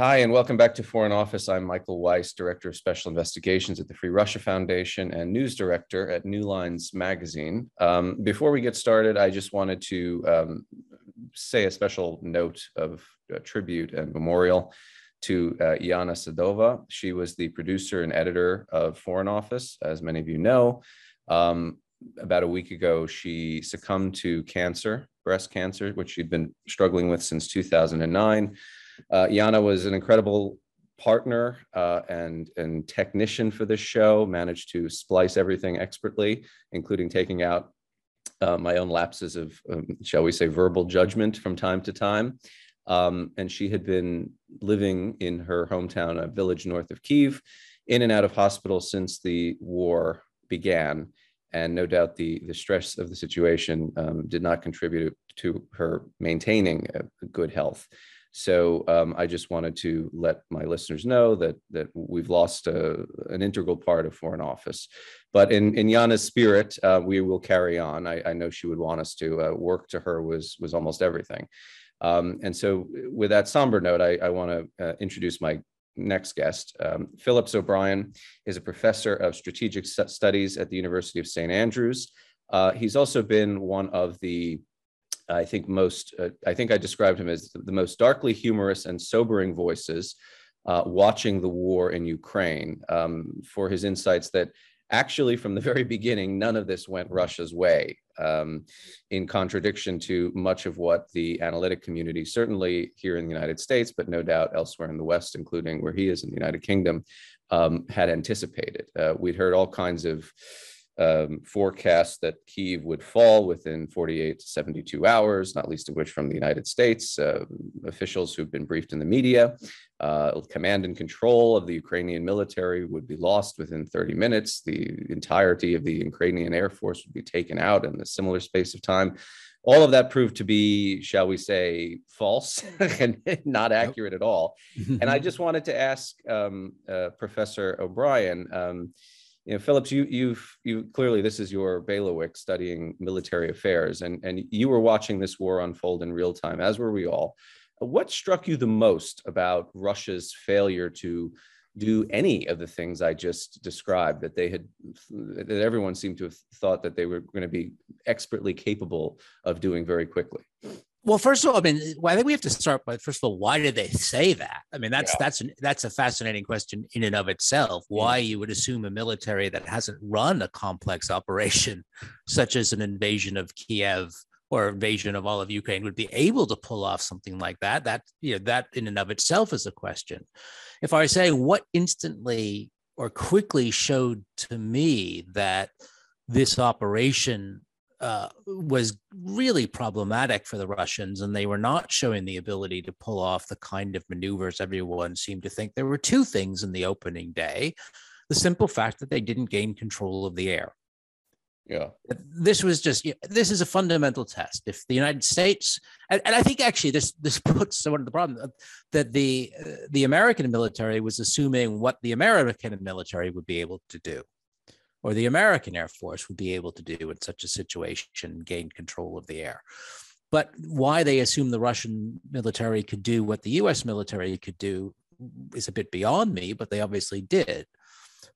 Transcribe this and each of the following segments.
Hi, and welcome back to Foreign Office. I'm Michael Weiss, Director of Special Investigations at the Free Russia Foundation and News Director at New Lines Magazine. Um, before we get started, I just wanted to um, say a special note of uh, tribute and memorial to uh, Yana Sadova. She was the producer and editor of Foreign Office, as many of you know. Um, about a week ago, she succumbed to cancer, breast cancer, which she'd been struggling with since 2009. Uh, Yana was an incredible partner uh, and, and technician for this show, managed to splice everything expertly, including taking out uh, my own lapses of, um, shall we say, verbal judgment from time to time. Um, and she had been living in her hometown, a village north of Kiev, in and out of hospital since the war began. And no doubt the, the stress of the situation um, did not contribute to her maintaining good health. So um, I just wanted to let my listeners know that that we've lost a, an integral part of Foreign Office. But in, in Yana's spirit, uh, we will carry on. I, I, know she would want us to. Uh, work to her was was almost everything. Um, and so with that somber note, I, I want to uh, introduce my next guest. Um, Phillips O'Brien is a professor of strategic studies at the University of St. Andrews. Uh, he's also been one of the I think most, uh, I think I described him as the most darkly humorous and sobering voices uh, watching the war in Ukraine um, for his insights that actually from the very beginning, none of this went Russia's way um, in contradiction to much of what the analytic community, certainly here in the United States, but no doubt elsewhere in the West, including where he is in the United Kingdom, um, had anticipated. Uh, we'd heard all kinds of um, forecast that Kiev would fall within 48 to 72 hours, not least of which from the United States. Uh, officials who've been briefed in the media, uh, command and control of the Ukrainian military would be lost within 30 minutes. The entirety of the Ukrainian Air Force would be taken out in a similar space of time. All of that proved to be, shall we say, false and not accurate at all. and I just wanted to ask um, uh, Professor O'Brien. Um, you know, Phillips, you you've you clearly this is your bailiwick studying military affairs, and and you were watching this war unfold in real time, as were we all. What struck you the most about Russia's failure to do any of the things I just described that they had that everyone seemed to have thought that they were going to be expertly capable of doing very quickly? Well, first of all, I mean, well, I think we have to start by first of all, why did they say that? I mean, that's yeah. that's an, that's a fascinating question in and of itself. Why you would assume a military that hasn't run a complex operation, such as an invasion of Kiev or invasion of all of Ukraine, would be able to pull off something like that? That you know, that in and of itself is a question. If I say what instantly or quickly showed to me that this operation uh, was really problematic for the Russians, and they were not showing the ability to pull off the kind of maneuvers everyone seemed to think. There were two things in the opening day the simple fact that they didn't gain control of the air. Yeah. This was just this is a fundamental test. If the United States and, and I think actually this this puts one of the problem that the uh, the American military was assuming what the American military would be able to do or the American Air Force would be able to do in such a situation, gain control of the air. But why they assume the Russian military could do what the US military could do is a bit beyond me, but they obviously did.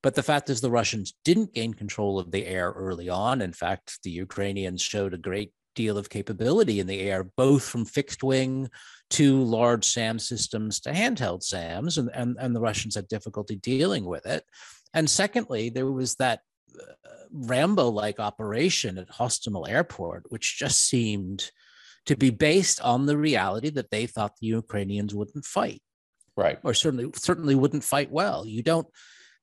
But the fact is, the Russians didn't gain control of the air early on. In fact, the Ukrainians showed a great deal of capability in the air, both from fixed wing to large SAM systems to handheld SAMs, and, and, and the Russians had difficulty dealing with it. And secondly, there was that Rambo like operation at Hostomel Airport, which just seemed to be based on the reality that they thought the Ukrainians wouldn't fight. Right. Or certainly certainly wouldn't fight well. You don't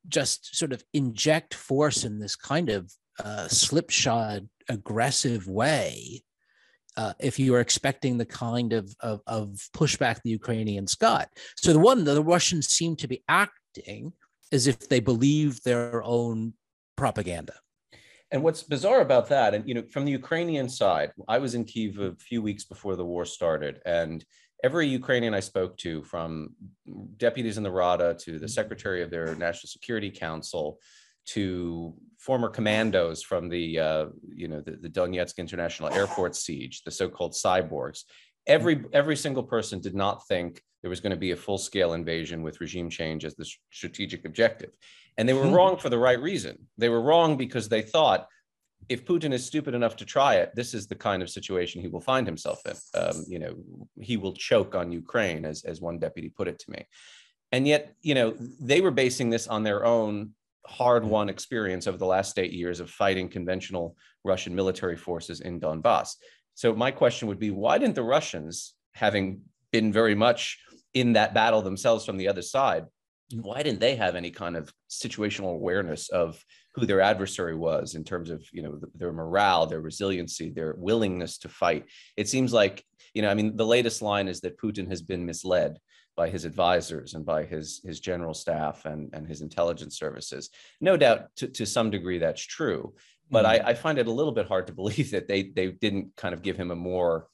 just sort of inject force in this kind of uh, slipshod, aggressive way uh, if you are expecting the kind of, of, of pushback the Ukrainians got. So the one that the Russians seem to be acting as if they believe their own propaganda. And what's bizarre about that, and you know, from the Ukrainian side, I was in Kiev a few weeks before the war started, and every Ukrainian I spoke to, from deputies in the Rada to the secretary of their National Security Council, to former commandos from the uh, you know the, the Donetsk International Airport siege, the so-called cyborgs, every every single person did not think there was going to be a full scale invasion with regime change as the strategic objective. And they were hmm. wrong for the right reason. They were wrong because they thought if Putin is stupid enough to try it, this is the kind of situation he will find himself in. Um, you know, he will choke on Ukraine, as, as one deputy put it to me. And yet, you know, they were basing this on their own hard won experience over the last eight years of fighting conventional Russian military forces in Donbass. So, my question would be why didn't the Russians, having been very much in that battle themselves from the other side, why didn't they have any kind of situational awareness of who their adversary was in terms of you know their morale their resiliency their willingness to fight it seems like you know i mean the latest line is that putin has been misled by his advisors and by his his general staff and and his intelligence services no doubt to, to some degree that's true but mm-hmm. I, I find it a little bit hard to believe that they they didn't kind of give him a more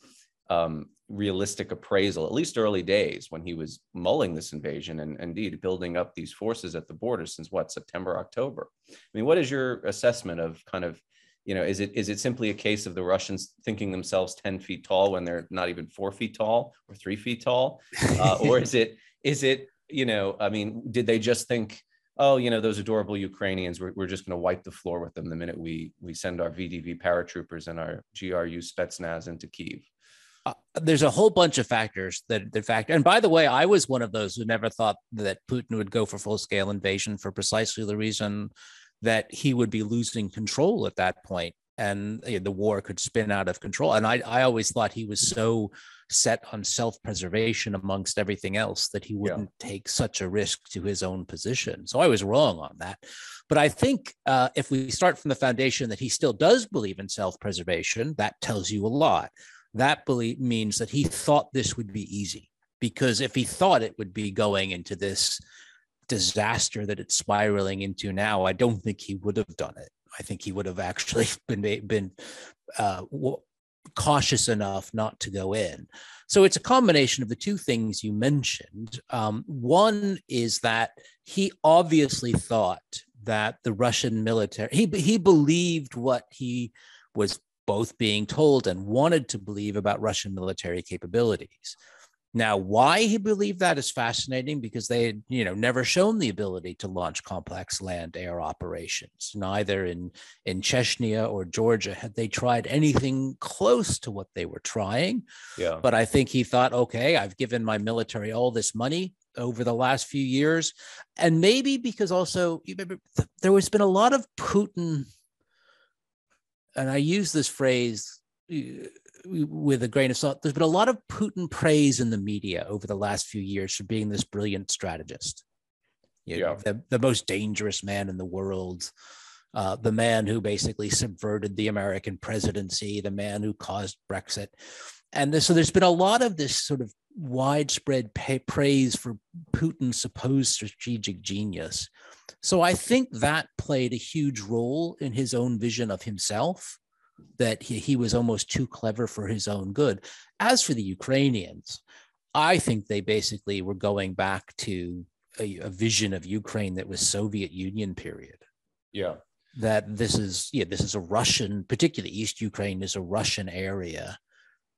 um, realistic appraisal, at least early days when he was mulling this invasion and indeed building up these forces at the border since what September, October. I mean, what is your assessment of kind of, you know, is it is it simply a case of the Russians thinking themselves 10 feet tall when they're not even four feet tall or three feet tall? Uh, or is it is it, you know, I mean, did they just think, oh, you know, those adorable Ukrainians, we're, we're just going to wipe the floor with them the minute we we send our VDV paratroopers and our GRU Spetsnaz into Kiev? Uh, there's a whole bunch of factors that that factor. And by the way, I was one of those who never thought that Putin would go for full scale invasion for precisely the reason that he would be losing control at that point and you know, the war could spin out of control. And I, I always thought he was so set on self preservation amongst everything else that he wouldn't yeah. take such a risk to his own position. So I was wrong on that. But I think uh, if we start from the foundation that he still does believe in self preservation, that tells you a lot that belief means that he thought this would be easy because if he thought it would be going into this disaster that it's spiraling into now, I don't think he would have done it. I think he would have actually been been uh, cautious enough not to go in. So it's a combination of the two things you mentioned. Um, one is that he obviously thought that the Russian military he he believed what he was both being told and wanted to believe about Russian military capabilities. Now, why he believed that is fascinating because they had, you know, never shown the ability to launch complex land-air operations. Neither in in Chechnya or Georgia had they tried anything close to what they were trying. Yeah. But I think he thought, okay, I've given my military all this money over the last few years, and maybe because also there has been a lot of Putin and I use this phrase uh, with a grain of salt. There's been a lot of Putin praise in the media over the last few years for being this brilliant strategist. You know, yeah. the, the most dangerous man in the world, uh, the man who basically subverted the American presidency, the man who caused Brexit. And this, so there's been a lot of this sort of widespread pay, praise for Putin's supposed strategic genius. So I think that played a huge role in his own vision of himself, that he, he was almost too clever for his own good. As for the Ukrainians, I think they basically were going back to a, a vision of Ukraine that was Soviet Union period. Yeah. That this is, yeah, this is a Russian, particularly East Ukraine is a Russian area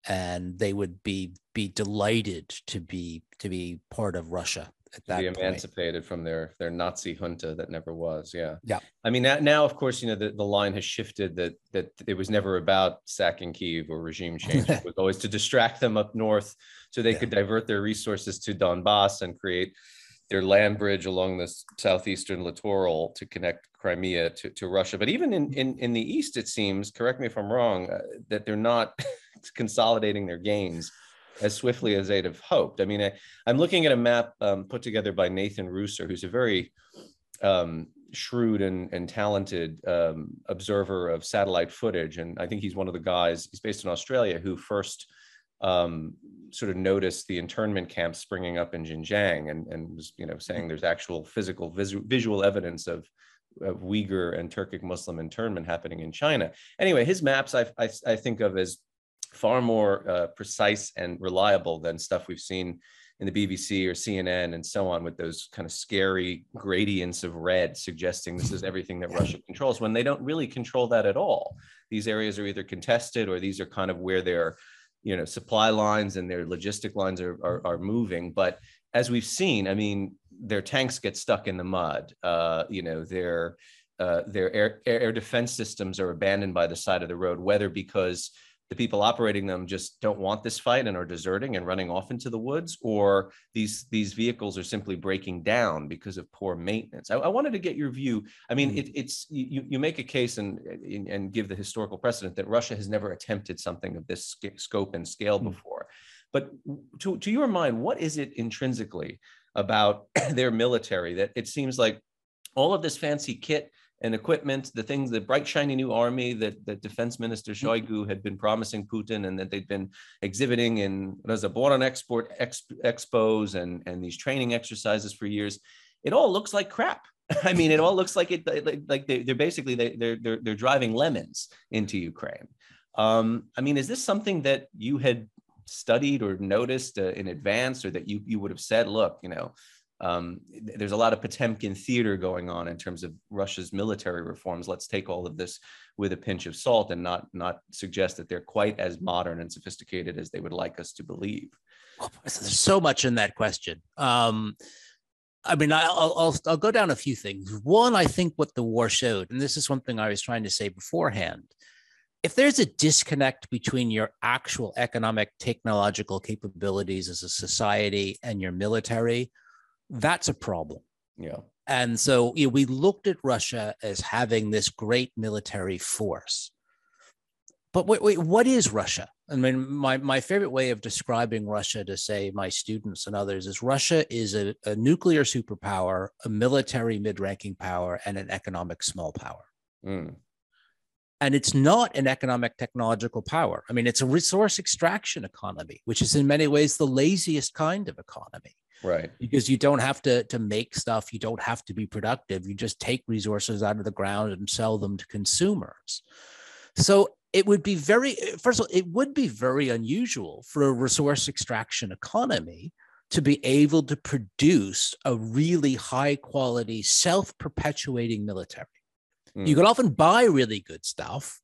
and they would be be delighted to be to be part of Russia at that be emancipated point. from their their Nazi junta that never was. Yeah, yeah. I mean, now, now of course, you know, the, the line has shifted that that it was never about sacking Kiev or regime change. it was always to distract them up north so they yeah. could divert their resources to Donbass and create their land bridge along the southeastern littoral to connect Crimea to, to Russia. But even in, in, in the east, it seems, correct me if I'm wrong, uh, that they're not consolidating their gains as swiftly as they'd have hoped. I mean, I, am looking at a map um, put together by Nathan Ruser, who's a very um, shrewd and, and talented um, observer of satellite footage. And I think he's one of the guys, he's based in Australia, who first um, sort of noticed the internment camps springing up in Xinjiang and, and was, you know, saying there's actual physical visual, visual evidence of, of Uyghur and Turkic Muslim internment happening in China. Anyway, his maps I, I, I think of as far more uh, precise and reliable than stuff we've seen in the BBC or CNN and so on with those kind of scary gradients of red suggesting this is everything that Russia controls when they don't really control that at all. These areas are either contested or these are kind of where they're you know supply lines and their logistic lines are are, are moving. But as we've seen, I mean, their tanks get stuck in the mud. Uh, you know, their uh, their air, air defense systems are abandoned by the side of the road, whether because the people operating them just don't want this fight and are deserting and running off into the woods, or these these vehicles are simply breaking down because of poor maintenance. I, I wanted to get your view. I mean, mm. it, it's you you make a case and and give the historical precedent that Russia has never attempted something of this scope and scale mm. before. But to to your mind, what is it intrinsically about their military that it seems like all of this fancy kit and equipment, the things, the bright, shiny new army that, that Defense Minister mm-hmm. Shoigu had been promising Putin and that they'd been exhibiting in Boron export expos and, and these training exercises for years, it all looks like crap. I mean, it all looks like it like they, are basically they, they're, they're they're driving lemons into Ukraine. Um, I mean, is this something that you had studied or noticed uh, in advance, or that you you would have said, look, you know, um, there's a lot of Potemkin theater going on in terms of Russia's military reforms. Let's take all of this with a pinch of salt and not not suggest that they're quite as modern and sophisticated as they would like us to believe. There's so much in that question. Um, I mean, I'll, I'll I'll go down a few things. One, I think what the war showed, and this is one thing I was trying to say beforehand. If there's a disconnect between your actual economic technological capabilities as a society and your military, that's a problem. Yeah. And so you know, we looked at Russia as having this great military force. But wait, wait, what is Russia? I mean, my, my favorite way of describing Russia to say my students and others is Russia is a, a nuclear superpower, a military mid ranking power, and an economic small power. Mm. And it's not an economic technological power. I mean, it's a resource extraction economy, which is in many ways the laziest kind of economy right. because you don't have to to make stuff you don't have to be productive you just take resources out of the ground and sell them to consumers. So it would be very first of all it would be very unusual for a resource extraction economy to be able to produce a really high quality self-perpetuating military. Mm. you can often buy really good stuff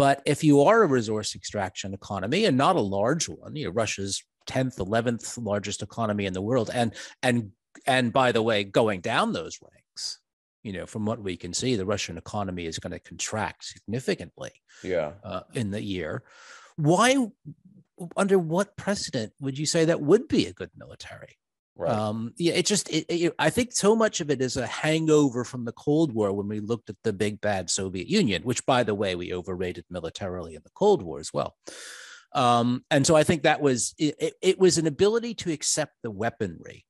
but if you are a resource extraction economy and not a large one, you know, Russia's 10th 11th largest economy in the world and and and by the way going down those ranks you know from what we can see the russian economy is going to contract significantly yeah uh, in the year why under what precedent would you say that would be a good military Right. Um, yeah, it just, it, it, I think so much of it is a hangover from the Cold War when we looked at the big bad Soviet Union, which, by the way, we overrated militarily in the Cold War as well. Um, and so I think that was it, it, was an ability to accept the weaponry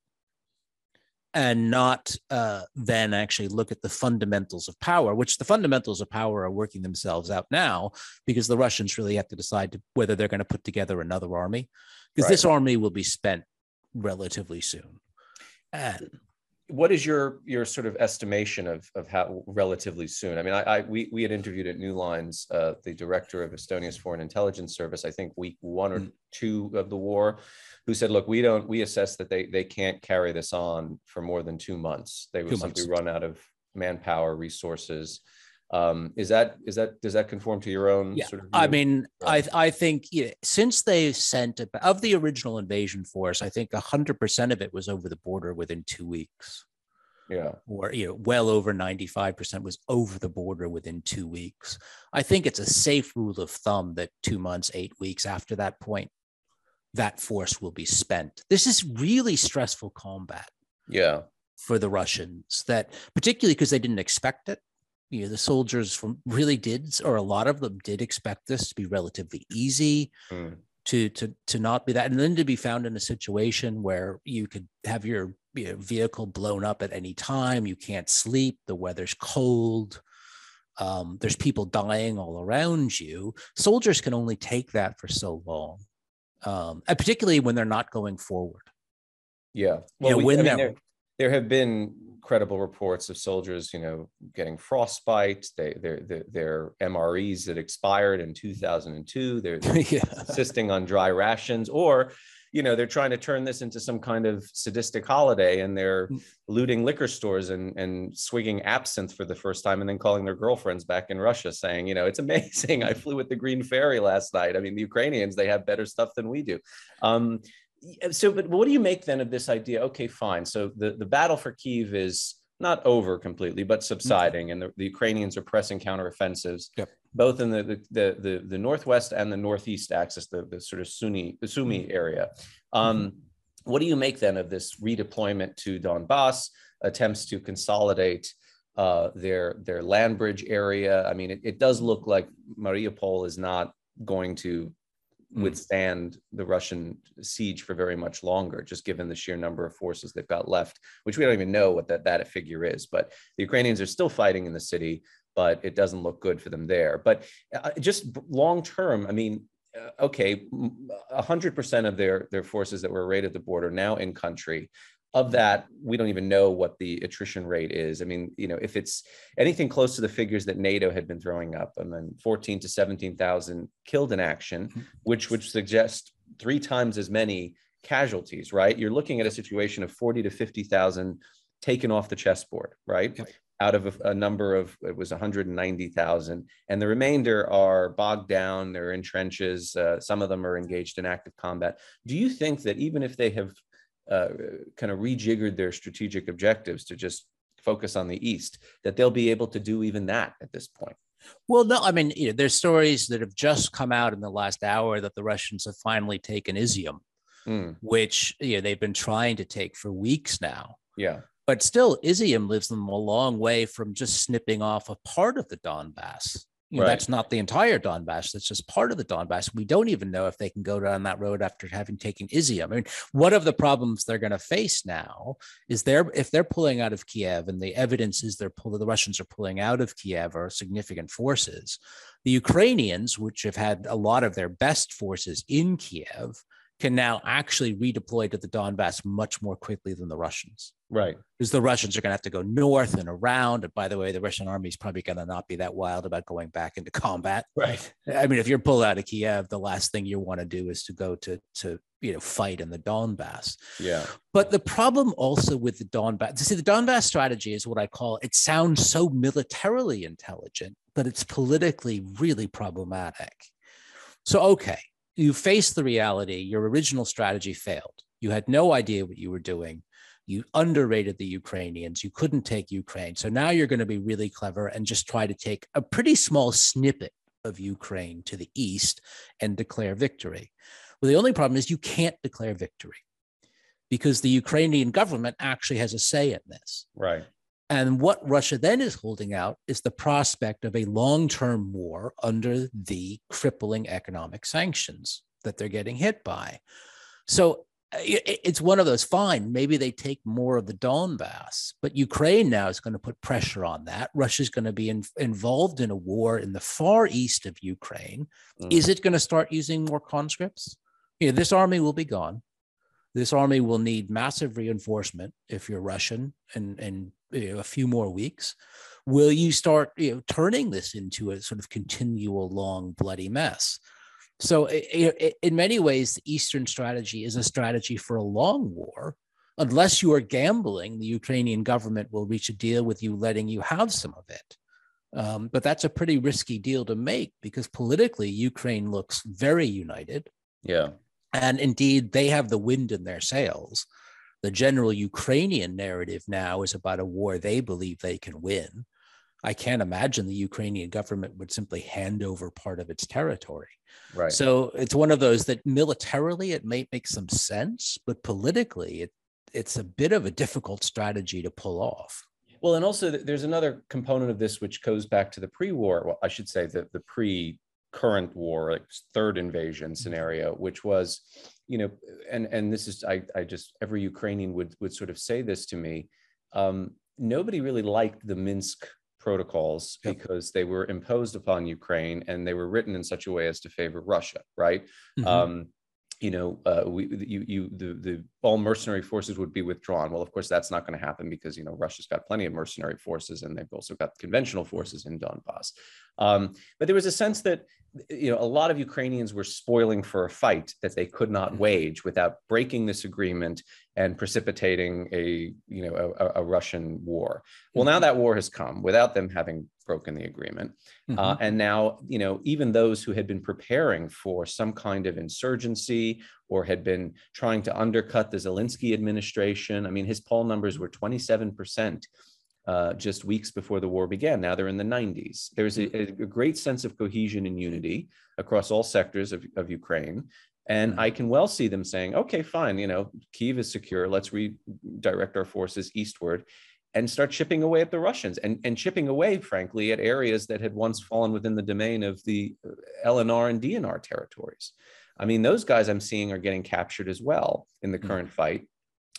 and not uh, then actually look at the fundamentals of power, which the fundamentals of power are working themselves out now because the Russians really have to decide to, whether they're going to put together another army because right. this army will be spent relatively soon. And what is your your sort of estimation of of how relatively soon? I mean, I, I we we had interviewed at New Lines uh, the director of Estonia's Foreign Intelligence Service. I think week one or mm. two of the war, who said, "Look, we don't we assess that they they can't carry this on for more than two months. They would simply run out of manpower, resources." Um, is that is that does that conform to your own yeah. sort of? I mean, I I think yeah, since they sent of the original invasion force, I think hundred percent of it was over the border within two weeks. Yeah, or you know, well over ninety five percent was over the border within two weeks. I think it's a safe rule of thumb that two months, eight weeks after that point, that force will be spent. This is really stressful combat. Yeah, for the Russians, that particularly because they didn't expect it you know the soldiers from really did or a lot of them did expect this to be relatively easy mm. to to to not be that and then to be found in a situation where you could have your you know, vehicle blown up at any time you can't sleep the weather's cold um, there's people dying all around you. Soldiers can only take that for so long um, and particularly when they're not going forward. Yeah. Well you know, we, when I mean, there, there have been credible reports of soldiers, you know, getting frostbite. They, their, their, their MREs that expired in 2002. They're, they're yeah. insisting on dry rations, or you know they're trying to turn this into some kind of sadistic holiday and they're mm. looting liquor stores and and swigging absinthe for the first time and then calling their girlfriends back in russia saying you know it's amazing i flew with the green Fairy last night i mean the ukrainians they have better stuff than we do um, so but what do you make then of this idea okay fine so the the battle for kiev is not over completely, but subsiding, and the, the Ukrainians are pressing counteroffensives, yep. both in the, the, the the northwest and the northeast axis, the, the sort of Sunni the Sumy mm-hmm. area. Um, mm-hmm. What do you make then of this redeployment to Donbass? Attempts to consolidate uh, their their land bridge area. I mean, it, it does look like Mariupol is not going to. Withstand the Russian siege for very much longer, just given the sheer number of forces they've got left, which we don't even know what that, that figure is. But the Ukrainians are still fighting in the city, but it doesn't look good for them there. But uh, just long term, I mean, uh, okay, 100% of their, their forces that were arrayed at the border now in country of that, we don't even know what the attrition rate is. I mean, you know, if it's anything close to the figures that NATO had been throwing up, I mean, 14 to 17,000 killed in action, mm-hmm. which would suggest three times as many casualties, right? You're looking at a situation of 40 to 50,000 taken off the chessboard, right? Yep. Out of a, a, number of, it was 190,000. And the remainder are bogged down, they're in trenches, uh, some of them are engaged in active combat. Do you think that even if they have uh, kind of rejiggered their strategic objectives to just focus on the east that they'll be able to do even that at this point. Well no i mean you know there's stories that have just come out in the last hour that the russians have finally taken izium mm. which you know they've been trying to take for weeks now. Yeah. But still izium lives them a long way from just snipping off a part of the donbass know, right. that's not the entire Donbass. That's just part of the Donbass. We don't even know if they can go down that road after having taken Izium. I mean, one of the problems they're going to face now is they're if they're pulling out of Kiev, and the evidence is they're pulling the Russians are pulling out of Kiev or significant forces. The Ukrainians, which have had a lot of their best forces in Kiev, can now actually redeploy to the Donbass much more quickly than the Russians. Right. Because the Russians are going to have to go north and around. And by the way, the Russian army is probably going to not be that wild about going back into combat. Right. I mean, if you're pulled out of Kiev, the last thing you want to do is to go to to you know fight in the Donbass. Yeah. But the problem also with the Donbass, to see, the Donbass strategy is what I call it sounds so militarily intelligent, but it's politically really problematic. So okay, you face the reality your original strategy failed. You had no idea what you were doing. You underrated the Ukrainians. You couldn't take Ukraine. So now you're going to be really clever and just try to take a pretty small snippet of Ukraine to the east and declare victory. Well, the only problem is you can't declare victory because the Ukrainian government actually has a say in this. Right. And what Russia then is holding out is the prospect of a long term war under the crippling economic sanctions that they're getting hit by. So it's one of those fine, maybe they take more of the Donbass, but Ukraine now is going to put pressure on that. Russia's going to be in, involved in a war in the far east of Ukraine. Mm. Is it going to start using more conscripts? You know, this army will be gone. This army will need massive reinforcement if you're Russian and, and you know, a few more weeks. Will you start you know, turning this into a sort of continual, long, bloody mess? So, in many ways, the Eastern strategy is a strategy for a long war. Unless you are gambling, the Ukrainian government will reach a deal with you, letting you have some of it. Um, but that's a pretty risky deal to make because politically, Ukraine looks very united. Yeah. And indeed, they have the wind in their sails. The general Ukrainian narrative now is about a war they believe they can win. I can't imagine the Ukrainian government would simply hand over part of its territory. Right. So it's one of those that militarily it may make some sense, but politically it it's a bit of a difficult strategy to pull off. Well, and also there's another component of this which goes back to the pre-war. Well, I should say that the pre current war, like third invasion mm-hmm. scenario, which was, you know, and and this is I I just every Ukrainian would would sort of say this to me. Um, nobody really liked the Minsk protocols yep. because they were imposed upon Ukraine and they were written in such a way as to favor Russia, right? Mm-hmm. Um, you know, uh, we, you, you, the, the all mercenary forces would be withdrawn. Well, of course, that's not going to happen because you know Russia's got plenty of mercenary forces, and they've also got conventional forces in Donbass. Um, but there was a sense that you know a lot of Ukrainians were spoiling for a fight that they could not mm-hmm. wage without breaking this agreement and precipitating a you know a, a Russian war. Well, now mm-hmm. that war has come without them having broken the agreement, uh, mm-hmm. uh, and now you know even those who had been preparing for some kind of insurgency or had been trying to undercut the Zelensky administration. I mean, his poll numbers were 27 percent uh, just weeks before the war began. Now they're in the 90s. There's a, a great sense of cohesion and unity across all sectors of, of Ukraine. And I can well see them saying, okay, fine, you know, Kiev is secure. Let's redirect our forces eastward and start chipping away at the Russians and, and chipping away, frankly, at areas that had once fallen within the domain of the uh, LNR and DNR territories. I mean, those guys I'm seeing are getting captured as well in the hmm. current fight.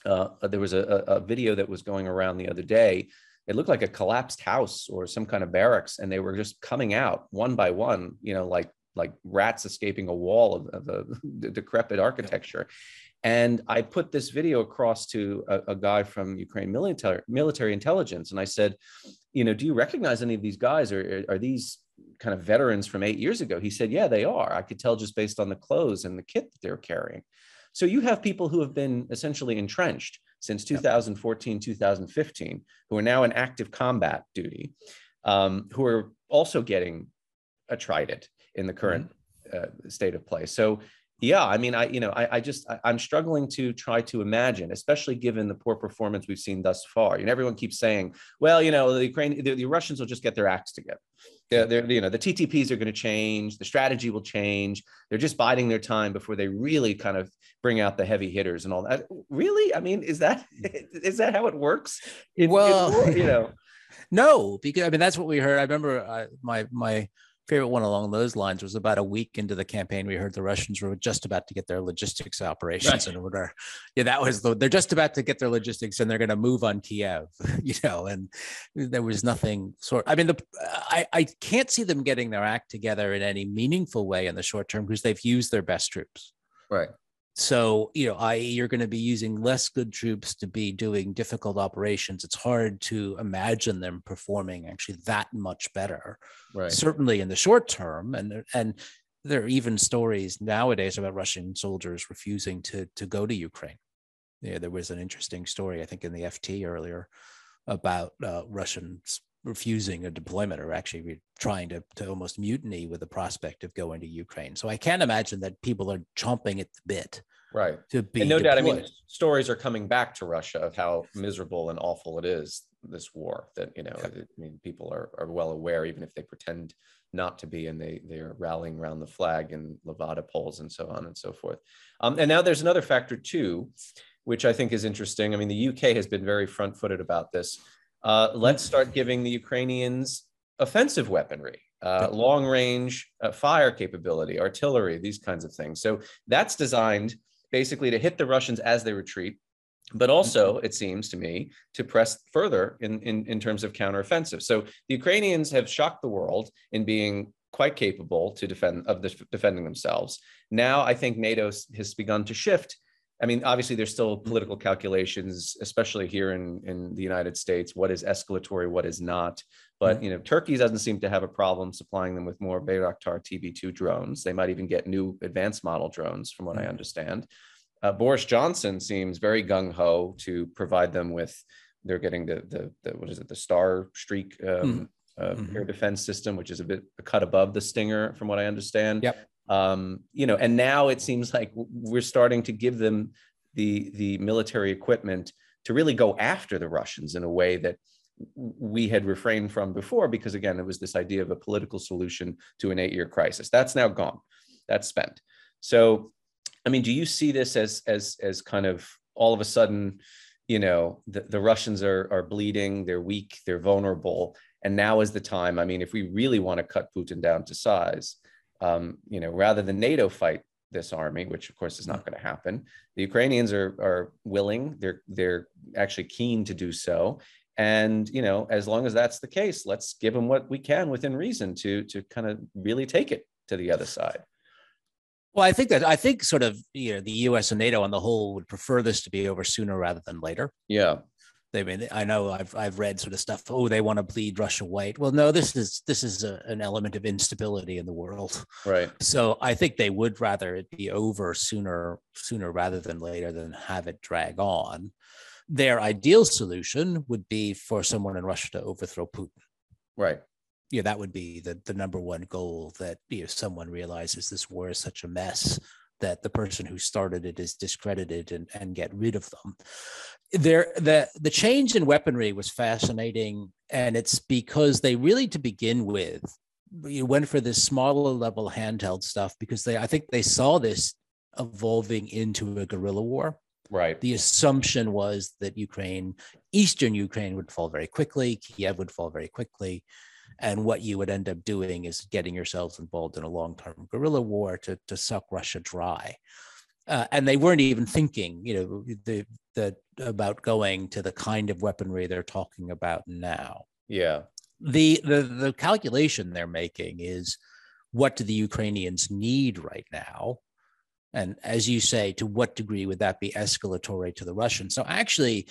Uh, there was a, a, video that was going around the other day it looked like a collapsed house or some kind of barracks and they were just coming out one by one you know like like rats escaping a wall of, of a decrepit architecture and i put this video across to a, a, guy from ukraine military military intelligence and i said you know do you recognize any of these guys? Or are, these kind of veterans from eight years ago? He said yeah they are. I could tell just based on the clothes and the kit that they're carrying. So you have people who have been essentially entrenched since 2014, 2015, who are now in active combat duty, um, who are also getting attrited in the current mm-hmm. uh, state of play. So yeah, I mean, I you know, I, I just I, am struggling to try to imagine, especially given the poor performance we've seen thus far. You know, everyone keeps saying, well, you know, the Ukraine, the, the Russians will just get their acts together. They're, they're, you know, the TTPs are going to change, the strategy will change. They're just biding their time before they really kind of bring out the heavy hitters and all that. Really, I mean, is that is that how it works? In, well, in, you know, no, because I mean that's what we heard. I remember uh, my my favorite one along those lines was about a week into the campaign. We heard the Russians were just about to get their logistics operations right. in order. Yeah, that was the, they're just about to get their logistics and they're going to move on Kiev, you know, and there was nothing sort. I mean, the I, I can't see them getting their act together in any meaningful way in the short term because they've used their best troops. Right. So, you know, i.e., you're going to be using less good troops to be doing difficult operations. It's hard to imagine them performing actually that much better. Right. Certainly in the short term, and and there are even stories nowadays about Russian soldiers refusing to to go to Ukraine. Yeah, there was an interesting story I think in the FT earlier about uh, Russians refusing a deployment or actually trying to, to almost mutiny with the prospect of going to Ukraine. So I can't imagine that people are chomping at the bit. Right. To be and no deployed. doubt, I mean, stories are coming back to Russia of how miserable and awful it is, this war, that, you know, yeah. I mean, people are, are well aware, even if they pretend not to be, and they, they're rallying around the flag and Levada polls and so on and so forth. Um, and now there's another factor too, which I think is interesting. I mean, the UK has been very front footed about this uh, let's start giving the Ukrainians offensive weaponry, uh, long range uh, fire capability, artillery, these kinds of things. So that's designed basically to hit the Russians as they retreat, but also, mm-hmm. it seems to me, to press further in, in, in terms of counteroffensive. So the Ukrainians have shocked the world in being quite capable to defend of the, defending themselves. Now I think NATO has begun to shift I mean, obviously, there's still mm-hmm. political calculations, especially here in, in the United States. What is escalatory? What is not? But mm-hmm. you know, Turkey doesn't seem to have a problem supplying them with more Bayraktar TB2 drones. They might even get new advanced model drones, from what I mm-hmm. understand. Uh, Boris Johnson seems very gung ho to provide them with. They're getting the, the, the what is it? The Starstreak um, uh, mm-hmm. air defense system, which is a bit a cut above the Stinger, from what I understand. Yep um, you know, and now it seems like we're starting to give them the the military equipment to really go after the Russians in a way that we had refrained from before, because again, it was this idea of a political solution to an eight-year crisis. That's now gone. That's spent. So, I mean, do you see this as as as kind of all of a sudden, you know, the, the Russians are are bleeding, they're weak, they're vulnerable, and now is the time. I mean, if we really want to cut Putin down to size, um, you know, rather than NATO fight this army, which of course is not going to happen, the Ukrainians are are willing. They're they're actually keen to do so. And you know, as long as that's the case, let's give them what we can within reason to to kind of really take it to the other side. Well, I think that I think sort of you know the U.S. and NATO on the whole would prefer this to be over sooner rather than later. Yeah, they mean I know I've I've read sort of stuff. Oh, they want to bleed Russia white. Well, no, this is this is a, an element of instability in the world. Right. So I think they would rather it be over sooner sooner rather than later than have it drag on. Their ideal solution would be for someone in Russia to overthrow Putin. Right yeah, that would be the the number one goal that you know someone realizes this war is such a mess that the person who started it is discredited and, and get rid of them. There the the change in weaponry was fascinating, and it's because they really to begin with you went for this smaller level handheld stuff because they I think they saw this evolving into a guerrilla war. Right. The assumption was that Ukraine, Eastern Ukraine would fall very quickly, Kiev would fall very quickly and what you would end up doing is getting yourselves involved in a long-term guerrilla war to, to suck Russia dry. Uh, and they weren't even thinking, you know, the, the about going to the kind of weaponry they're talking about now. Yeah. The the the calculation they're making is what do the Ukrainians need right now? And as you say, to what degree would that be escalatory to the Russians? So actually,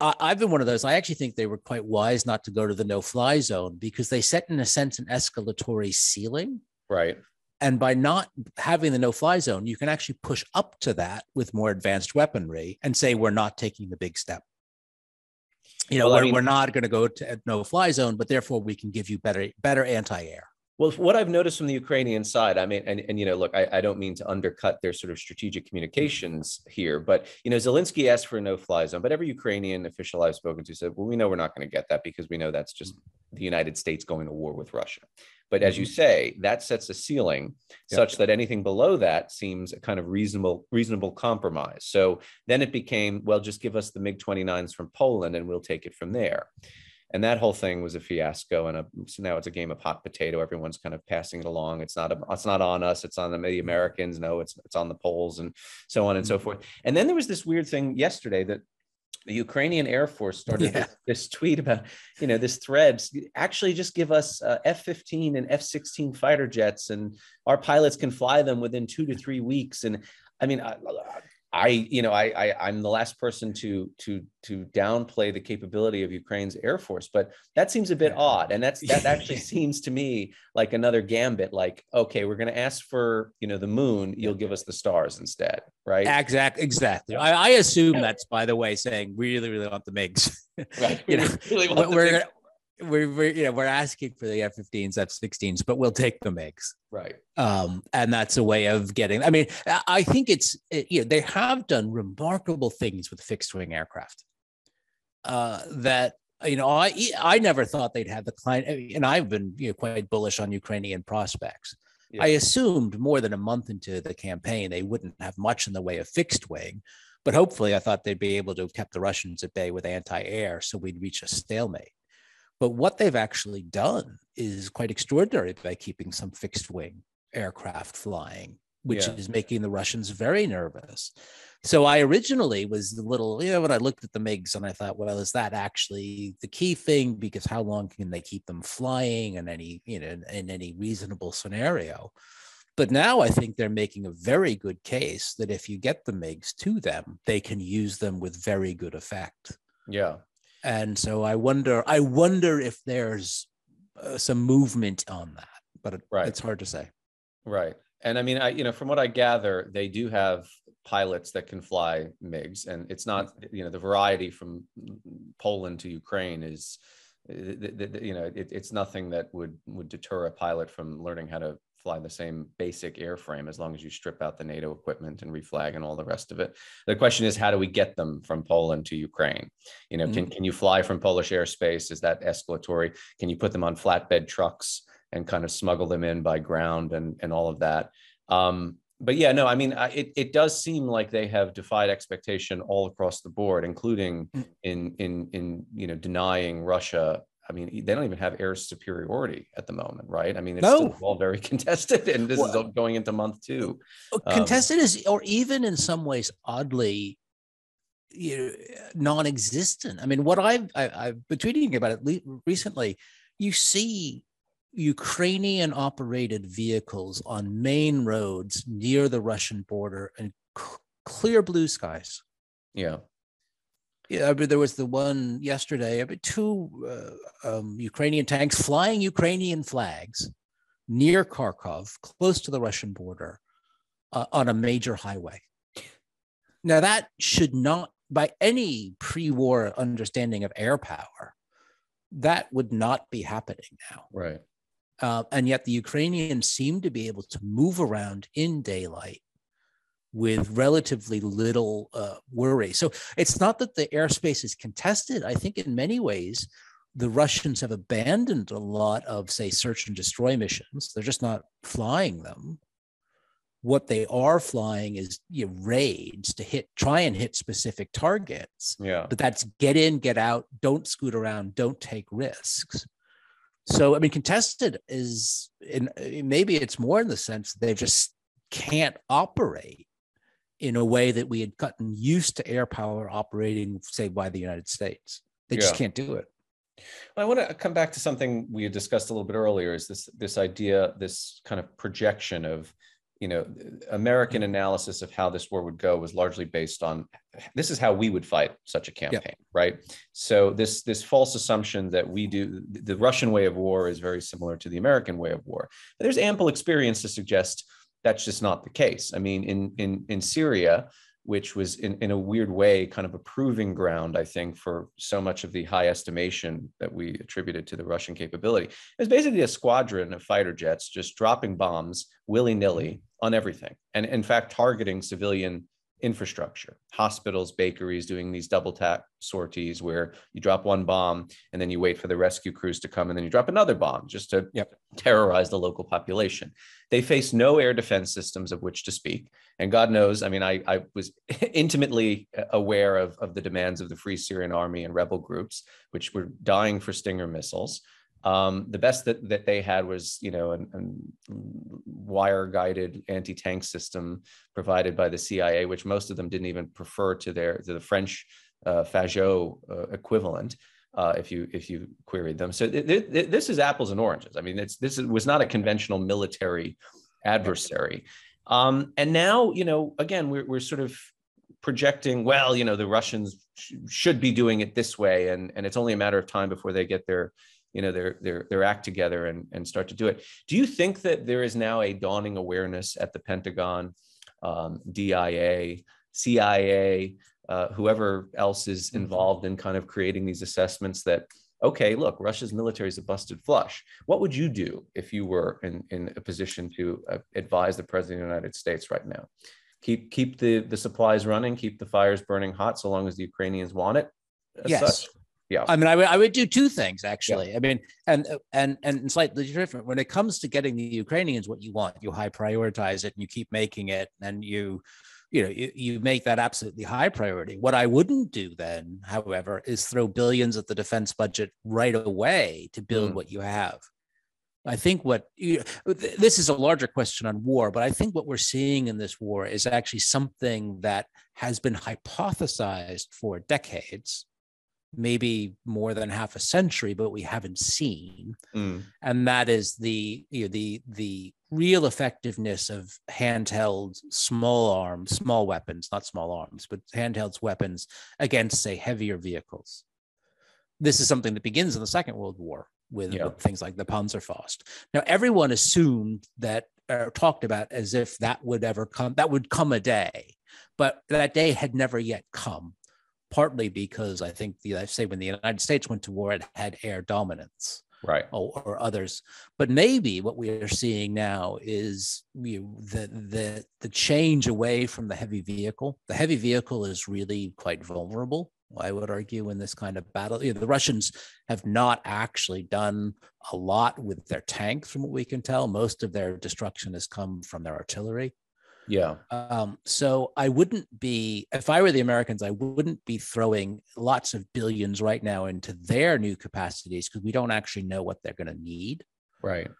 I've been one of those. I actually think they were quite wise not to go to the no fly zone because they set, in a sense, an escalatory ceiling. Right. And by not having the no fly zone, you can actually push up to that with more advanced weaponry and say, we're not taking the big step. You know, well, we're, I mean, we're not going to go to no fly zone, but therefore we can give you better, better anti air. Well, what I've noticed from the Ukrainian side, I mean, and, and you know, look, I, I, don't mean to undercut their sort of strategic communications here, but you know, Zelensky asked for a no-fly zone, but every Ukrainian official I've spoken to said, well, we know we're not going to get that because we know that's just the United States going to war with Russia. But as you mm-hmm. say, that sets a ceiling yep. such that anything below that seems a kind of reasonable, reasonable compromise. So then it became, well, just give us the MiG-29s from Poland and we'll take it from there and that whole thing was a fiasco and a, so now it's a game of hot potato everyone's kind of passing it along it's not a, it's not on us it's on the americans no it's it's on the poles and so on and so mm-hmm. forth and then there was this weird thing yesterday that the Ukrainian Air Force started yeah. this, this, tweet about, you know, this thread. Actually, just give us uh, F-15 and F-16 fighter jets, and our pilots can fly them within two to three weeks. And I mean, I, I, you know, I, I I'm the last person to to to downplay the capability of Ukraine's air force, but that seems a bit odd, and that's that actually seems to me like another gambit. Like, okay, we're going to ask for you know the moon, you'll give us the stars instead, right? Exactly, exactly. I, I assume that's by the way saying we really really want the MIGs. Right. you know, really we're, we're, we're you know we're asking for the F-15s, F-16s, but we'll take the MiGs. Right. Um, and that's a way of getting. I mean, I think it's you know they have done remarkable things with fixed wing aircraft. Uh, that you know I I never thought they'd have the client, and I've been you know quite bullish on Ukrainian prospects. Yeah. I assumed more than a month into the campaign they wouldn't have much in the way of fixed wing, but hopefully I thought they'd be able to have kept the Russians at bay with anti-air, so we'd reach a stalemate. But what they've actually done is quite extraordinary by keeping some fixed wing aircraft flying, which yeah. is making the Russians very nervous. So I originally was a little, you know, when I looked at the MiGs and I thought, well, is that actually the key thing? Because how long can they keep them flying in any, you know, in, in any reasonable scenario? But now I think they're making a very good case that if you get the MiGs to them, they can use them with very good effect. Yeah and so I wonder, I wonder if there's uh, some movement on that, but it, right. it's hard to say. Right, and I mean, I you know, from what I gather, they do have pilots that can fly MiGs, and it's not you know the variety from Poland to Ukraine is you know it, it's nothing that would would deter a pilot from learning how to fly the same basic airframe as long as you strip out the NATO equipment and reflag and all the rest of it. The question is, how do we get them from Poland to Ukraine? You know, mm-hmm. can, can you fly from Polish airspace? Is that escalatory? Can you put them on flatbed trucks and kind of smuggle them in by ground and, and all of that? Um, but yeah, no, I mean, it, it does seem like they have defied expectation all across the board, including mm. in in in you know denying Russia I mean, they don't even have air superiority at the moment, right? I mean, it's no. all very contested, and this well, is going into month two. Um, contested um, is, or even in some ways, oddly you know, non-existent. I mean, what I've I, have been tweeting about it le- recently, you see Ukrainian operated vehicles on main roads near the Russian border and c- clear blue skies. Yeah. Yeah, there was the one yesterday. I mean, two uh, um, Ukrainian tanks flying Ukrainian flags near Kharkov, close to the Russian border, uh, on a major highway. Now, that should not, by any pre war understanding of air power, that would not be happening now. Right. Uh, and yet the Ukrainians seem to be able to move around in daylight with relatively little uh, worry. So it's not that the airspace is contested. I think in many ways, the Russians have abandoned a lot of, say, search and destroy missions. They're just not flying them. What they are flying is you know, raids to hit, try and hit specific targets. Yeah. But that's get in, get out, don't scoot around, don't take risks. So, I mean, contested is in maybe it's more in the sense they just can't operate in a way that we had gotten used to air power operating, say, by the United States. They just can't do it. I want to come back to something we had discussed a little bit earlier is this this idea, this kind of projection of, you know, American mm-hmm. analysis of how this war would go was largely based on this is how we would fight such a campaign, right? So this this false assumption that we do the Russian way of war is very similar to the American way of war. There's ample experience to suggest that's just not the case. I mean, in in in Syria, which was in, in a weird way kind of a proving ground, I think, for so much of the high estimation that we attributed to the Russian capability. It was basically a squadron of fighter jets just dropping bombs willy-nilly on everything. And in fact, targeting civilian infrastructure, hospitals, bakeries, doing these double tap sorties where you drop one bomb and then you wait for the rescue crews to come and then you drop another bomb just to Yep. terrorize the local population. They face no air defense systems of which to speak. And God knows, I mean, I, I was intimately aware of, of the demands of the Free Syrian Army and rebel groups, which were dying for Stinger missiles. Um, the best that, that they had was, you know, a wire guided anti tank system provided by the CIA, which most of them didn't even prefer to their to the French uh, Fagot uh, equivalent. Uh, if you if you queried them, so th- th- this is apples and oranges. I mean, it's this is, was not a conventional military adversary, um, and now you know again we're we're sort of projecting. Well, you know, the Russians sh- should be doing it this way, and and it's only a matter of time before they get their you know their their their act together and and start to do it. Do you think that there is now a dawning awareness at the Pentagon, um, DIA, CIA, uh, whoever else is involved in kind of creating these assessments that okay, look, Russia's military is a busted flush. What would you do if you were in, in a position to uh, advise the president of the United States right now? Keep keep the the supplies running, keep the fires burning hot, so long as the Ukrainians want it. as Yes. such. Yeah. I mean, I would, I would do two things actually. I mean, and and and slightly different. When it comes to getting the Ukrainians what you want, you high prioritize it and you keep making it, and you, you know, you, you make that absolutely high priority. What I wouldn't do then, however, is throw billions at the defense budget right away to build Mm. what you have. I think what you, th- this is a larger question on war, but I think what we're seeing in this war is actually something that has been hypothesized for decades, maybe more than half a century, but we haven't seen, Mm, and that is the you know, the the real effectiveness of handheld small arms, small weapons, not small arms, but handheld weapons against say heavier vehicles. This is something that begins in the Second World War with, Yeah. with things like the Panzerfaust. Now, everyone assumed that, or talked about as if that would ever come, that would come a day, but that day had never yet come. Partly because I think the I say when the United States went to war, it had air dominance right. or, or others. But maybe what we are seeing now is you the the the change away from the heavy vehicle. The heavy vehicle is really quite vulnerable. I would argue in this kind of battle. You know, the Russians have not actually done a lot with their tanks, from what we can tell. Most of their destruction has come from their artillery. Yeah. Um, so I wouldn't be, if I were the Americans, I wouldn't be throwing lots of billions right now into their new capacities because we don't actually know what they're going to need. Right.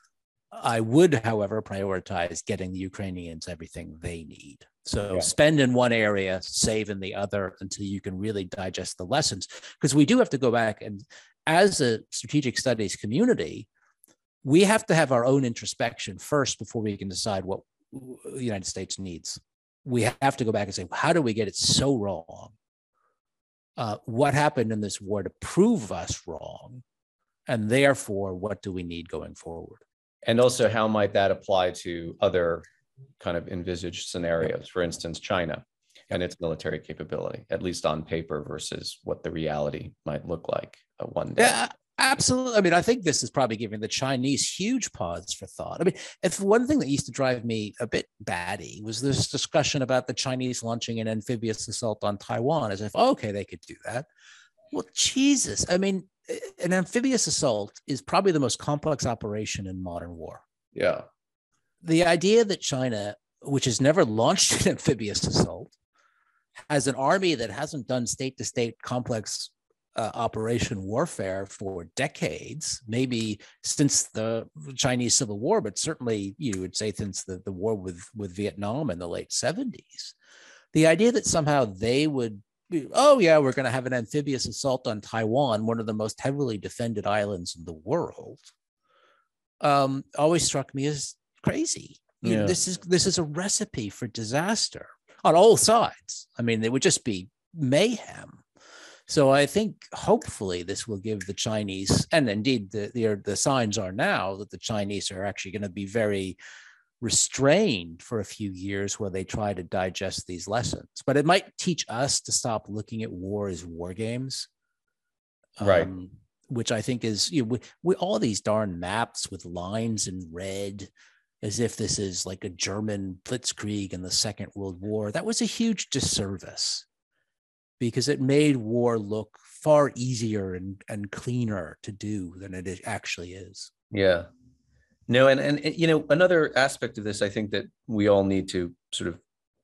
I would, however, prioritize getting the Ukrainians everything they need. So Yeah. spend in one area, save in the other until you can really digest the lessons. Because we do have to go back and, as a strategic studies community, we have to have our own introspection first before we can decide what the United States needs. We have to go back and say, how do we get it so wrong? Uh, what happened in this war to prove us wrong? And therefore, what do we need going forward? And also, how might that apply to other kind of envisaged scenarios? For instance, China and its military capability, at least on paper, versus what the reality might look like uh, one day. Yeah, absolutely. I mean, I think this is probably giving the Chinese huge pause for thought. I mean, if one thing that used to drive me a bit batty was this discussion about the Chinese launching an amphibious assault on Taiwan, as if okay, they could do that. Well, Jesus, I mean, an amphibious assault is probably the most complex operation in modern war. Yeah. The idea that China, which has never launched an amphibious assault, has an army that hasn't done state to state complex uh, operation warfare for decades, maybe since the Chinese Civil War, but certainly you would say since the, the war with, with Vietnam in the late 70s. The idea that somehow they would, oh, yeah, we're going to have an amphibious assault on Taiwan, one of the most heavily defended islands in the world, um, always struck me as crazy. You know, this is this is a recipe for disaster on all sides. I mean, it would just be mayhem. So I think hopefully this will give the Chinese, and indeed the, the, the signs are now that the Chinese are actually going to be very restrained for a few years while they try to digest these lessons. But it might teach us to stop looking at war as war games. Right. Um, which I think is you know, we, we, all these darn maps with lines in red as if this is like a German blitzkrieg in the Second World War. That was a huge disservice because it made war look far easier and, and cleaner to do than it actually is. Yeah. No, and, and you know, another aspect of this, I think that we all need to sort of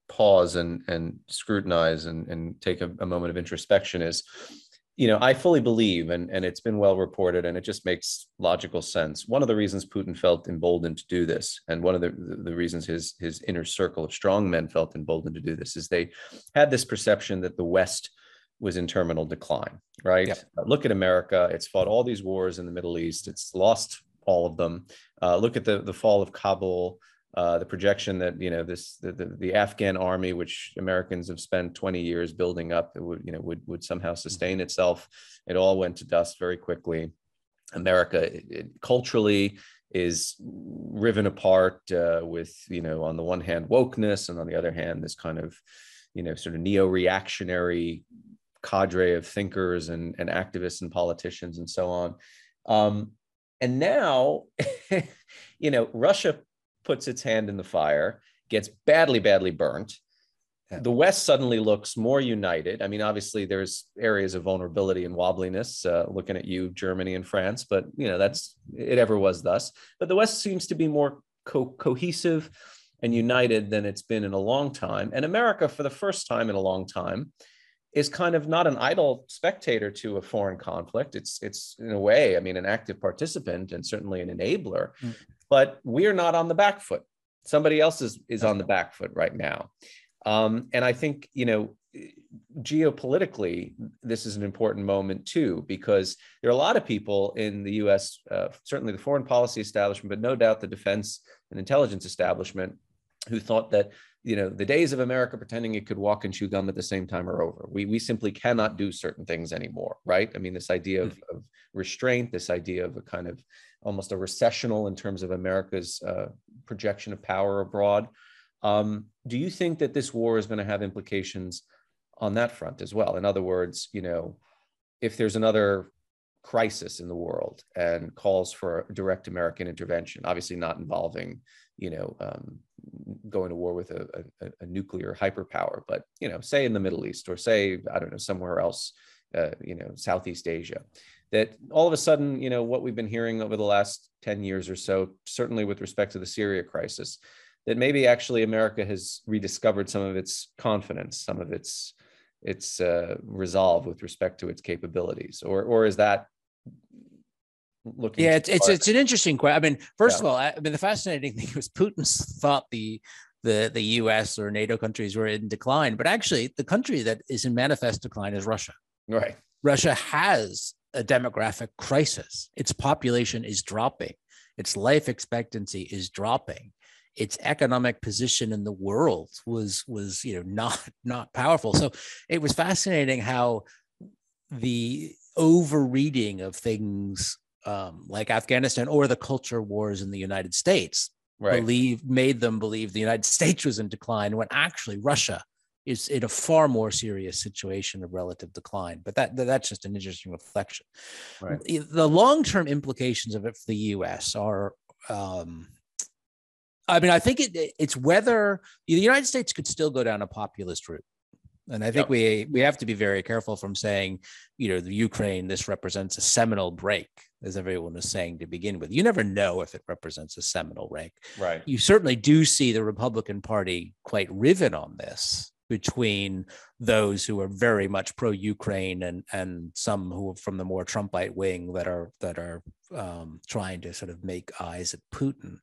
pause and and scrutinize and, and take a, a moment of introspection is you know, I fully believe, and, and it's been well reported, and it just makes logical sense. One of the reasons Putin felt emboldened to do this, and one of the, the reasons his, his inner circle of strong men felt emboldened to do this, is they had this perception that the West was in terminal decline, right? Yep. Uh, look at America. It's fought all these wars in the Middle East, it's lost all of them. Uh, look at the, the fall of Kabul. Uh, the projection that you know this the, the, the, Afghan army, which Americans have spent 20 years building up, it would you know would would somehow sustain itself. It all went to dust very quickly. America it, it, culturally is riven apart uh, with you know on the one hand wokeness and on the other hand this kind of you know sort of neo-reactionary cadre of thinkers and, and activists and politicians and so on. Um, and now, you know, Russia puts its hand in the fire, gets badly, badly burnt. Yeah. The West suddenly looks more united. I mean, obviously, there's areas of vulnerability and wobbliness. Uh, looking at you, Germany and France, but you know that's it. Ever was thus, but the West seems to be more co- cohesive and united than it's been in a long time. And America, for the first time in a long time, is kind of not an idle spectator to a foreign conflict. It's it's in a way, I mean, an active participant and certainly an enabler. Mm but we're not on the back foot. Somebody else is, is on the back foot right now. Um, and I think, you know, geopolitically, this is an important moment too, because there are a lot of people in the US, uh, certainly the foreign policy establishment, but no doubt the defense and intelligence establishment, who thought that you know the days of america pretending it could walk and chew gum at the same time are over we, we simply cannot do certain things anymore right i mean this idea of, of restraint this idea of a kind of almost a recessional in terms of america's uh, projection of power abroad. Um, do you think that this war is going to have implications on that front as well? In other words you know if there's another crisis in the world and calls for direct american intervention obviously not involving you know um, going to war with a, a, a, nuclear hyperpower, but you know, say in the Middle East or say I don't know somewhere else, uh, you know, Southeast Asia, that all of a sudden, you know, what we've been hearing over the last ten years or so, certainly with respect to the Syria crisis, that maybe actually America has rediscovered some of its confidence, some of its its uh, resolve with respect to its capabilities, or or is that looking. Yeah, it's, it's, it's an interesting question. I mean, first yeah. of all, I, I mean the fascinating thing was Putin thought the the the U.S. or NATO countries were in decline, but actually the country that is in manifest decline is Russia. Right. Russia has a demographic crisis. Its population is dropping. its life expectancy is dropping its economic position in the world was was you know not not powerful so it was fascinating how the overreading of things um, like afghanistan or the culture wars in the united states right. believe made them believe the united states was in decline when actually russia is in a far more serious situation of relative decline. But that, that's just an interesting reflection. Right. The long-term implications of it for the U.S. are um, I mean, I think it, it's whether the United States could still go down a populist route. And I think yep. we we have to be very careful from saying, you know, the Ukraine, this represents a seminal break, as everyone was saying to begin with. You never know if it represents a seminal break. Right. You certainly do see the Republican Party quite riven on this between those who are very much pro-Ukraine and and some who are from the more Trumpite wing that are that are um, trying to sort of make eyes at Putin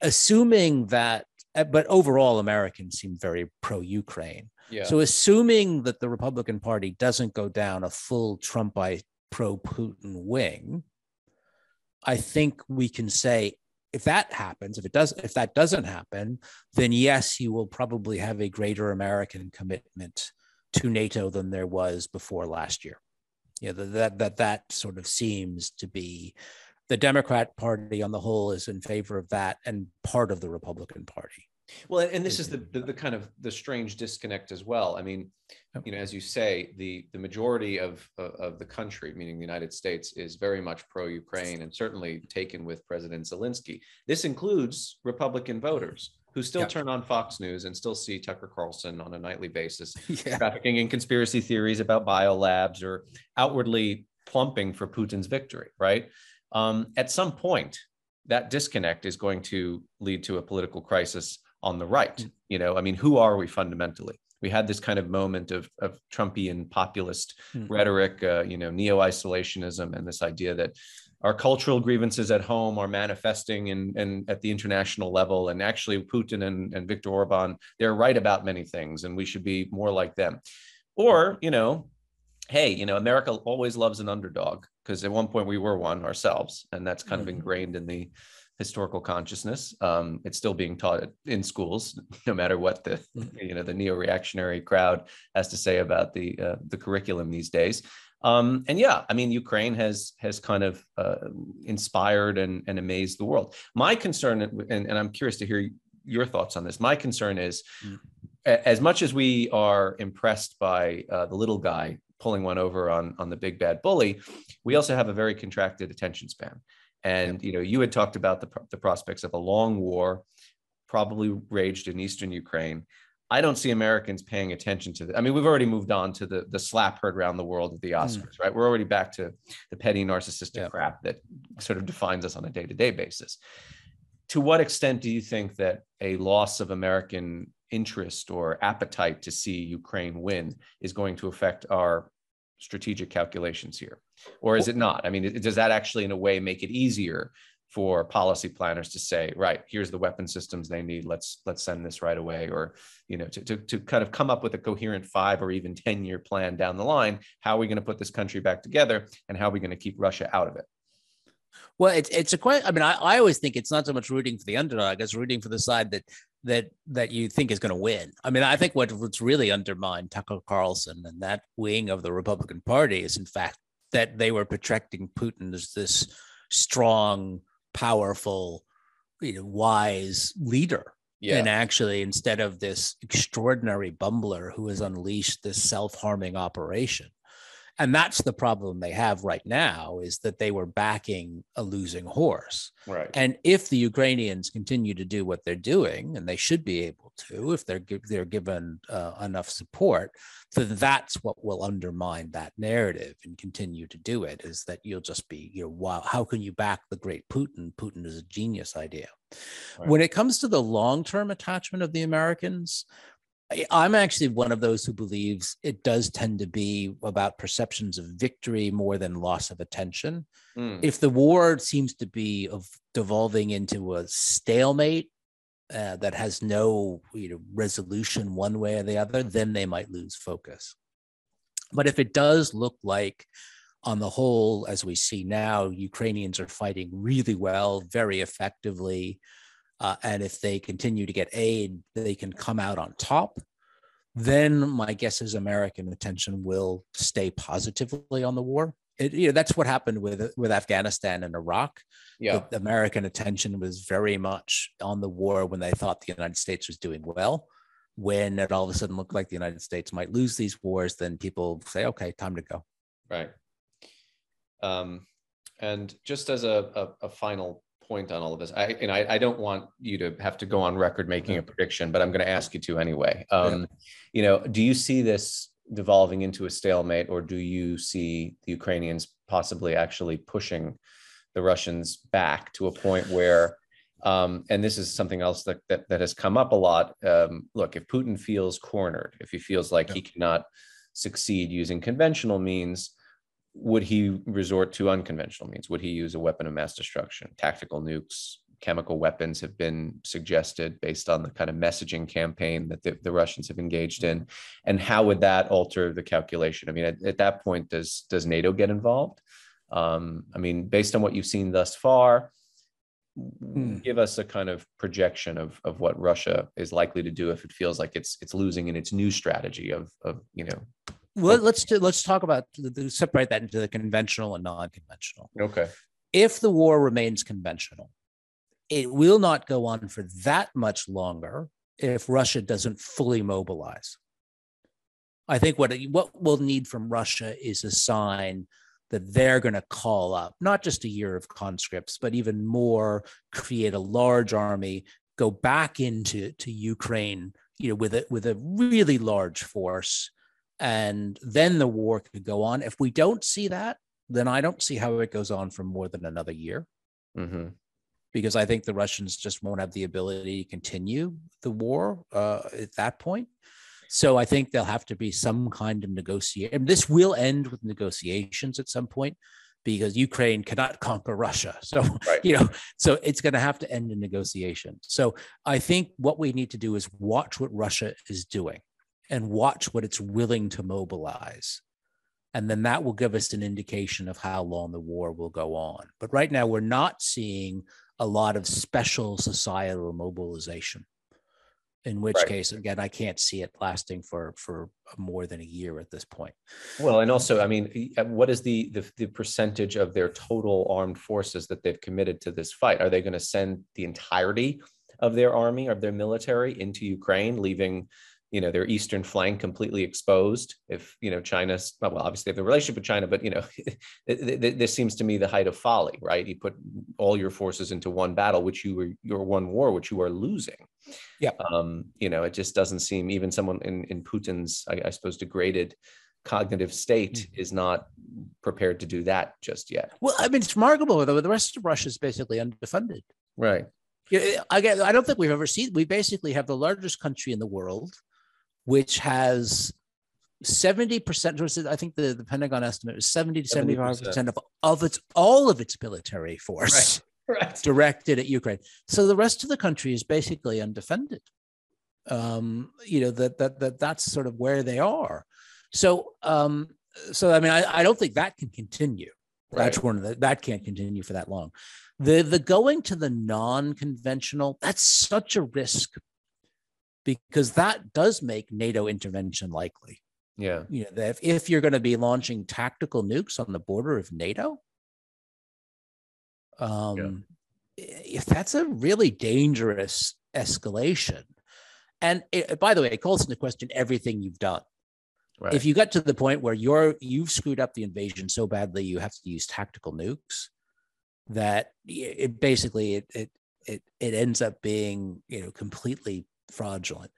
assuming that, eh, but overall, Americans seem very pro Ukraine. Yeah. So, assuming that the Republican Party doesn't go down a full Trumpite pro Putin wing, I think we can say if that happens, if it does, if that doesn't happen, then yes, you will probably have a greater American commitment to NATO than there was before last year. Yeah, that that that sort of seems to be the Democrat Party on the whole is in favor of that, and part of the Republican Party. Well, and this is the, the, the kind of the strange disconnect as well. I mean, you know, as you say, the the majority of of the country, meaning the United States, is very much pro-Ukraine and certainly taken with President Zelensky. This includes Republican voters who still turn on Fox News and still see Tucker Carlson on a nightly basis, yeah. trafficking in conspiracy theories about biolabs or outwardly plumping for Putin's victory, right? um, at some point, that disconnect is going to lead to a political crisis on the right. Mm. You know, I mean, who are we fundamentally? We had this kind of moment of, of Trumpian populist mm. rhetoric, uh, you know, neo isolationism, and this idea that our cultural grievances at home are manifesting in, in at the international level. And actually, Putin and, and Viktor Orban, they're right about many things, and we should be more like them. Or, you know, hey, you know, America always loves an underdog because at one point we were one ourselves, and that's kind mm-hmm. of ingrained in the historical consciousness. Um, it's still being taught in schools, no matter what the mm-hmm. you know the neo-reactionary crowd has to say about the uh, the curriculum these days. Um, and yeah, I mean, Ukraine has has kind of uh, inspired and, and amazed the world. My concern, and, and I'm curious to hear your thoughts on this. My concern is, mm. as much as we are impressed by uh, the little guy pulling one over on on the big bad bully we also have a very contracted attention span and you know you had talked about the, the prospects of a long war probably raged in eastern ukraine i don't see americans paying attention to that i mean we've already moved on to the the slap heard around the world at the hmm. oscars mm. right we're already back to the petty narcissistic yeah. crap that sort of defines us on a day-to-day basis to what extent do you think that a loss of american interest or appetite to see Ukraine win is going to affect our strategic calculations here? Or is it not? I mean, does that actually, in a way, make it easier for policy planners to say, right, here's the weapon systems they need. Let's let's send this right away, or you know, to, to, to kind of come up with a coherent five or even 10 year plan down the line. How are we going to put this country back together and how are we going to keep Russia out of it? Well, it's it's a question. I mean, I, I always think it's not so much rooting for the underdog as rooting for the side that that that you think is going to win. I mean, I think what, what's really undermined Tucker Carlson and that wing of the Republican Party is, in fact, that they were projecting Putin as this strong, powerful, you know, wise leader. Yeah. And actually, instead of this extraordinary bumbler who has unleashed this self-harming operation, and that's the problem they have right now is that they were backing a losing horse. Right. And if the ukrainians continue to do what they're doing and they should be able to if they're they're given uh, enough support then that's what will undermine that narrative and continue to do it is that you'll just be you know wow how can you back the great putin? Putin is a genius idea. Right. when it comes to the long-term attachment of the americans I'm actually one of those who believes it does tend to be about perceptions of victory more than loss of attention. Mm. If the war seems to be of devolving into a stalemate uh, that has no you know, resolution one way or the other, then they might lose focus. But if it does look like on the whole, as we see now, Ukrainians are fighting really well, very effectively. Uh, and if they continue to get aid, they can come out on top. Then my guess is American attention will stay positively on the war. It, you know, that's what happened with with Afghanistan and Iraq. Yeah, the American attention was very much on the war when they thought the United States was doing well. When it all of a sudden looked like the United States might lose these wars, then people say, "Okay, time to go." Right. Um, and just as a, a, a, final point on all of this, I and I, I, don't want you to have to go on record making a prediction, but I'm going to ask you to anyway. Um, yeah. You know, do you see this devolving into a stalemate, or do you see the Ukrainians possibly actually pushing the Russians back to a point where um, and this is something else that, that, that has come up a lot. Um, look, if Putin feels cornered, if he feels like yeah. he cannot succeed using conventional means, would he resort to unconventional means? Would he use a weapon of mass destruction? Tactical nukes, chemical weapons have been suggested based on the kind of messaging campaign that the, the Russians have engaged in. And how would that alter the calculation? I mean, at, at that point, does does NATO get involved? Um, I mean, based on what you've seen thus far, hmm. give us a kind of projection of of what Russia is likely to do if it feels like it's it's losing in its new strategy of of you know well, let's do, let's talk about the, separate that into the conventional and non-conventional. Okay. If the war remains conventional, it will not go on for that much longer if Russia doesn't fully mobilize. I think what what we'll need from Russia is a sign that they're going to call up not just a year of conscripts, but even more, create a large army, go back into to Ukraine, you know, with a with a really large force, and then the war could go on. If we don't see that, then I don't see how it goes on for more than another year. Mm-hmm. Because I think the Russians just won't have the ability to continue the war uh, at that point. So I think there'll have to be some kind of negotiation. This will end with negotiations at some point because Ukraine cannot conquer Russia. So, right. you know, so it's going to have to end in negotiation. So I think what we need to do is watch what Russia is doing and watch what it's willing to mobilize. And then that will give us an indication of how long the war will go on. But right now, we're not seeing a lot of special societal mobilization. In which right. case, again, I can't see it lasting for for more than a year at this point. Well, and also, I mean, uh, what is the the, the percentage of their total armed forces that they've committed to this fight? Are they going to send the entirety of their army, of their military, into Ukraine, leaving you know their eastern flank completely exposed. If you know china's well obviously they have the relationship with china but you know this seems to me the height of folly right? You put all your forces into one battle which you were your one war which you are losing. Yeah. Um you know it just doesn't seem even someone in in putin's i, I suppose degraded cognitive state mm-hmm. is not prepared to do that just yet. Well i mean it's remarkable though the rest of russia is basically undefended. Right. I, I don't think we've ever seen. We basically have the largest country in the world which has 70%, I think the, the Pentagon estimate is 70 to 75% of, of its all of its military force right. Right. directed at Ukraine. So the rest of the country is basically undefended. Um, you know, that, that that that's sort of where they are. So um, so I mean, I, I don't think that can continue. Right. That's one of the that can't continue for that long. The the going to the non-conventional, that's such a risk because that does make NATO intervention likely. Yeah. You know, if, if you're going to be launching tactical nukes on the border of NATO, um, yeah. if that's a really dangerous escalation. And it, by the way, it calls into question everything you've done. Right. If you get to the point where you're you've screwed up the invasion so badly you have to use tactical nukes, that it basically it it it, it ends up being you know completely fraudulent.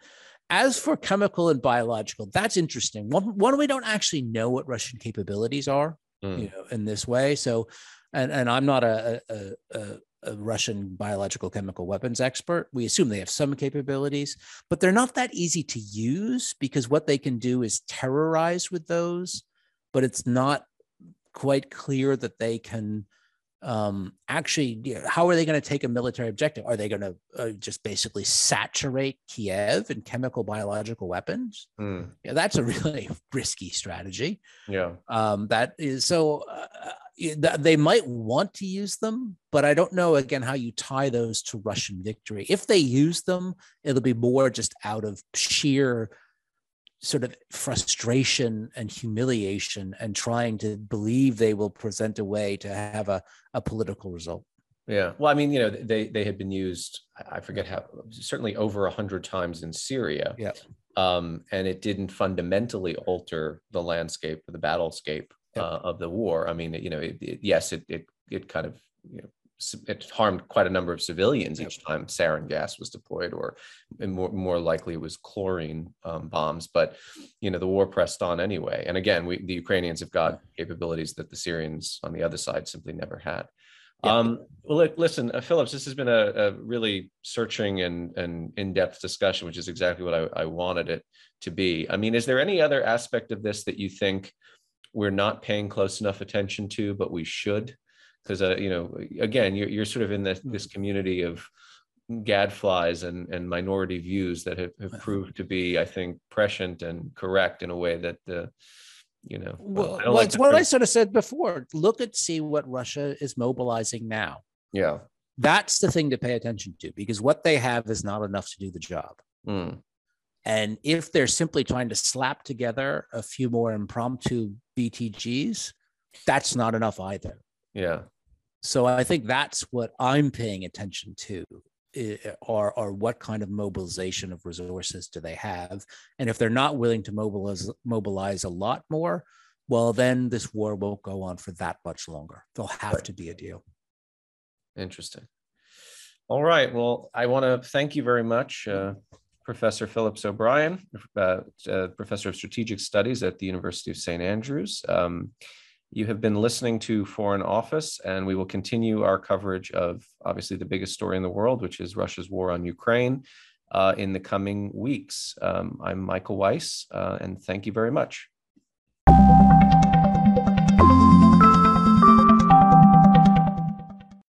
As for chemical and biological, that's interesting. One, one we don't actually know what Russian capabilities are, mm. you know, in this way. So, and and I'm not a, a, a, a Russian biological chemical weapons expert. We assume they have some capabilities, but they're not that easy to use because what they can do is terrorize with those, but it's not quite clear that they can um, actually, how are they going to take a military objective? Are they going to uh, just basically saturate Kiev in chemical biological weapons? Mm. Yeah, that's a really risky strategy. Yeah. Um, that is so. Uh, they might want to use them, but I don't know again how you tie those to Russian victory. If they use them, it'll be more just out of sheer sort of frustration and humiliation and trying to believe they will present a way to have a, a political result. Yeah. Well, I mean, you know, they they had been used, I forget how certainly over a hundred times in Syria. Yeah. Um, and it didn't fundamentally alter the landscape the battlescape uh, of the war. I mean, you know, it, it, yes, it, it it kind of you know it harmed quite a number of civilians yep. each time sarin gas was deployed, or more, more likely it was chlorine um, bombs. But you know, the war pressed on anyway. And again, we, the Ukrainians have got capabilities that the Syrians on the other side simply never had. Yep. Um, well, listen, uh, Phillips, this has been a, a, really searching and, and in-depth discussion, which is exactly what I, I wanted it to be. I mean, is there any other aspect of this that you think we're not paying close enough attention to, but we should? Because uh, you know, again, you're you're sort of in this this mm. community of gadflies and and minority views that have, have proved to be, I think, prescient and correct in a way that the you know well, well like it's what i sort of said before look at see what russia is mobilizing now yeah that's the thing to pay attention to because what they have is not enough to do the job mm. And if they're simply trying to slap together a few more impromptu BTGs, that's not enough either. Yeah. So I think that's what I'm paying attention to or, or what kind of mobilization of resources do they have? And if they're not willing to mobilize, mobilize a lot more, well, then this war won't go on for that much longer. There'll have right. to be a deal. Interesting. All right. Well, I want to thank you very much. Uh, Professor Phillips O'Brien, uh, uh, Professor of Strategic Studies at the University of St. Andrews. Um, you have been listening to Foreign Office, and we will continue our coverage of obviously the biggest story in the world, which is Russia's war on Ukraine, uh, in the coming weeks. Um, I'm Michael Weiss, uh, and thank you very much.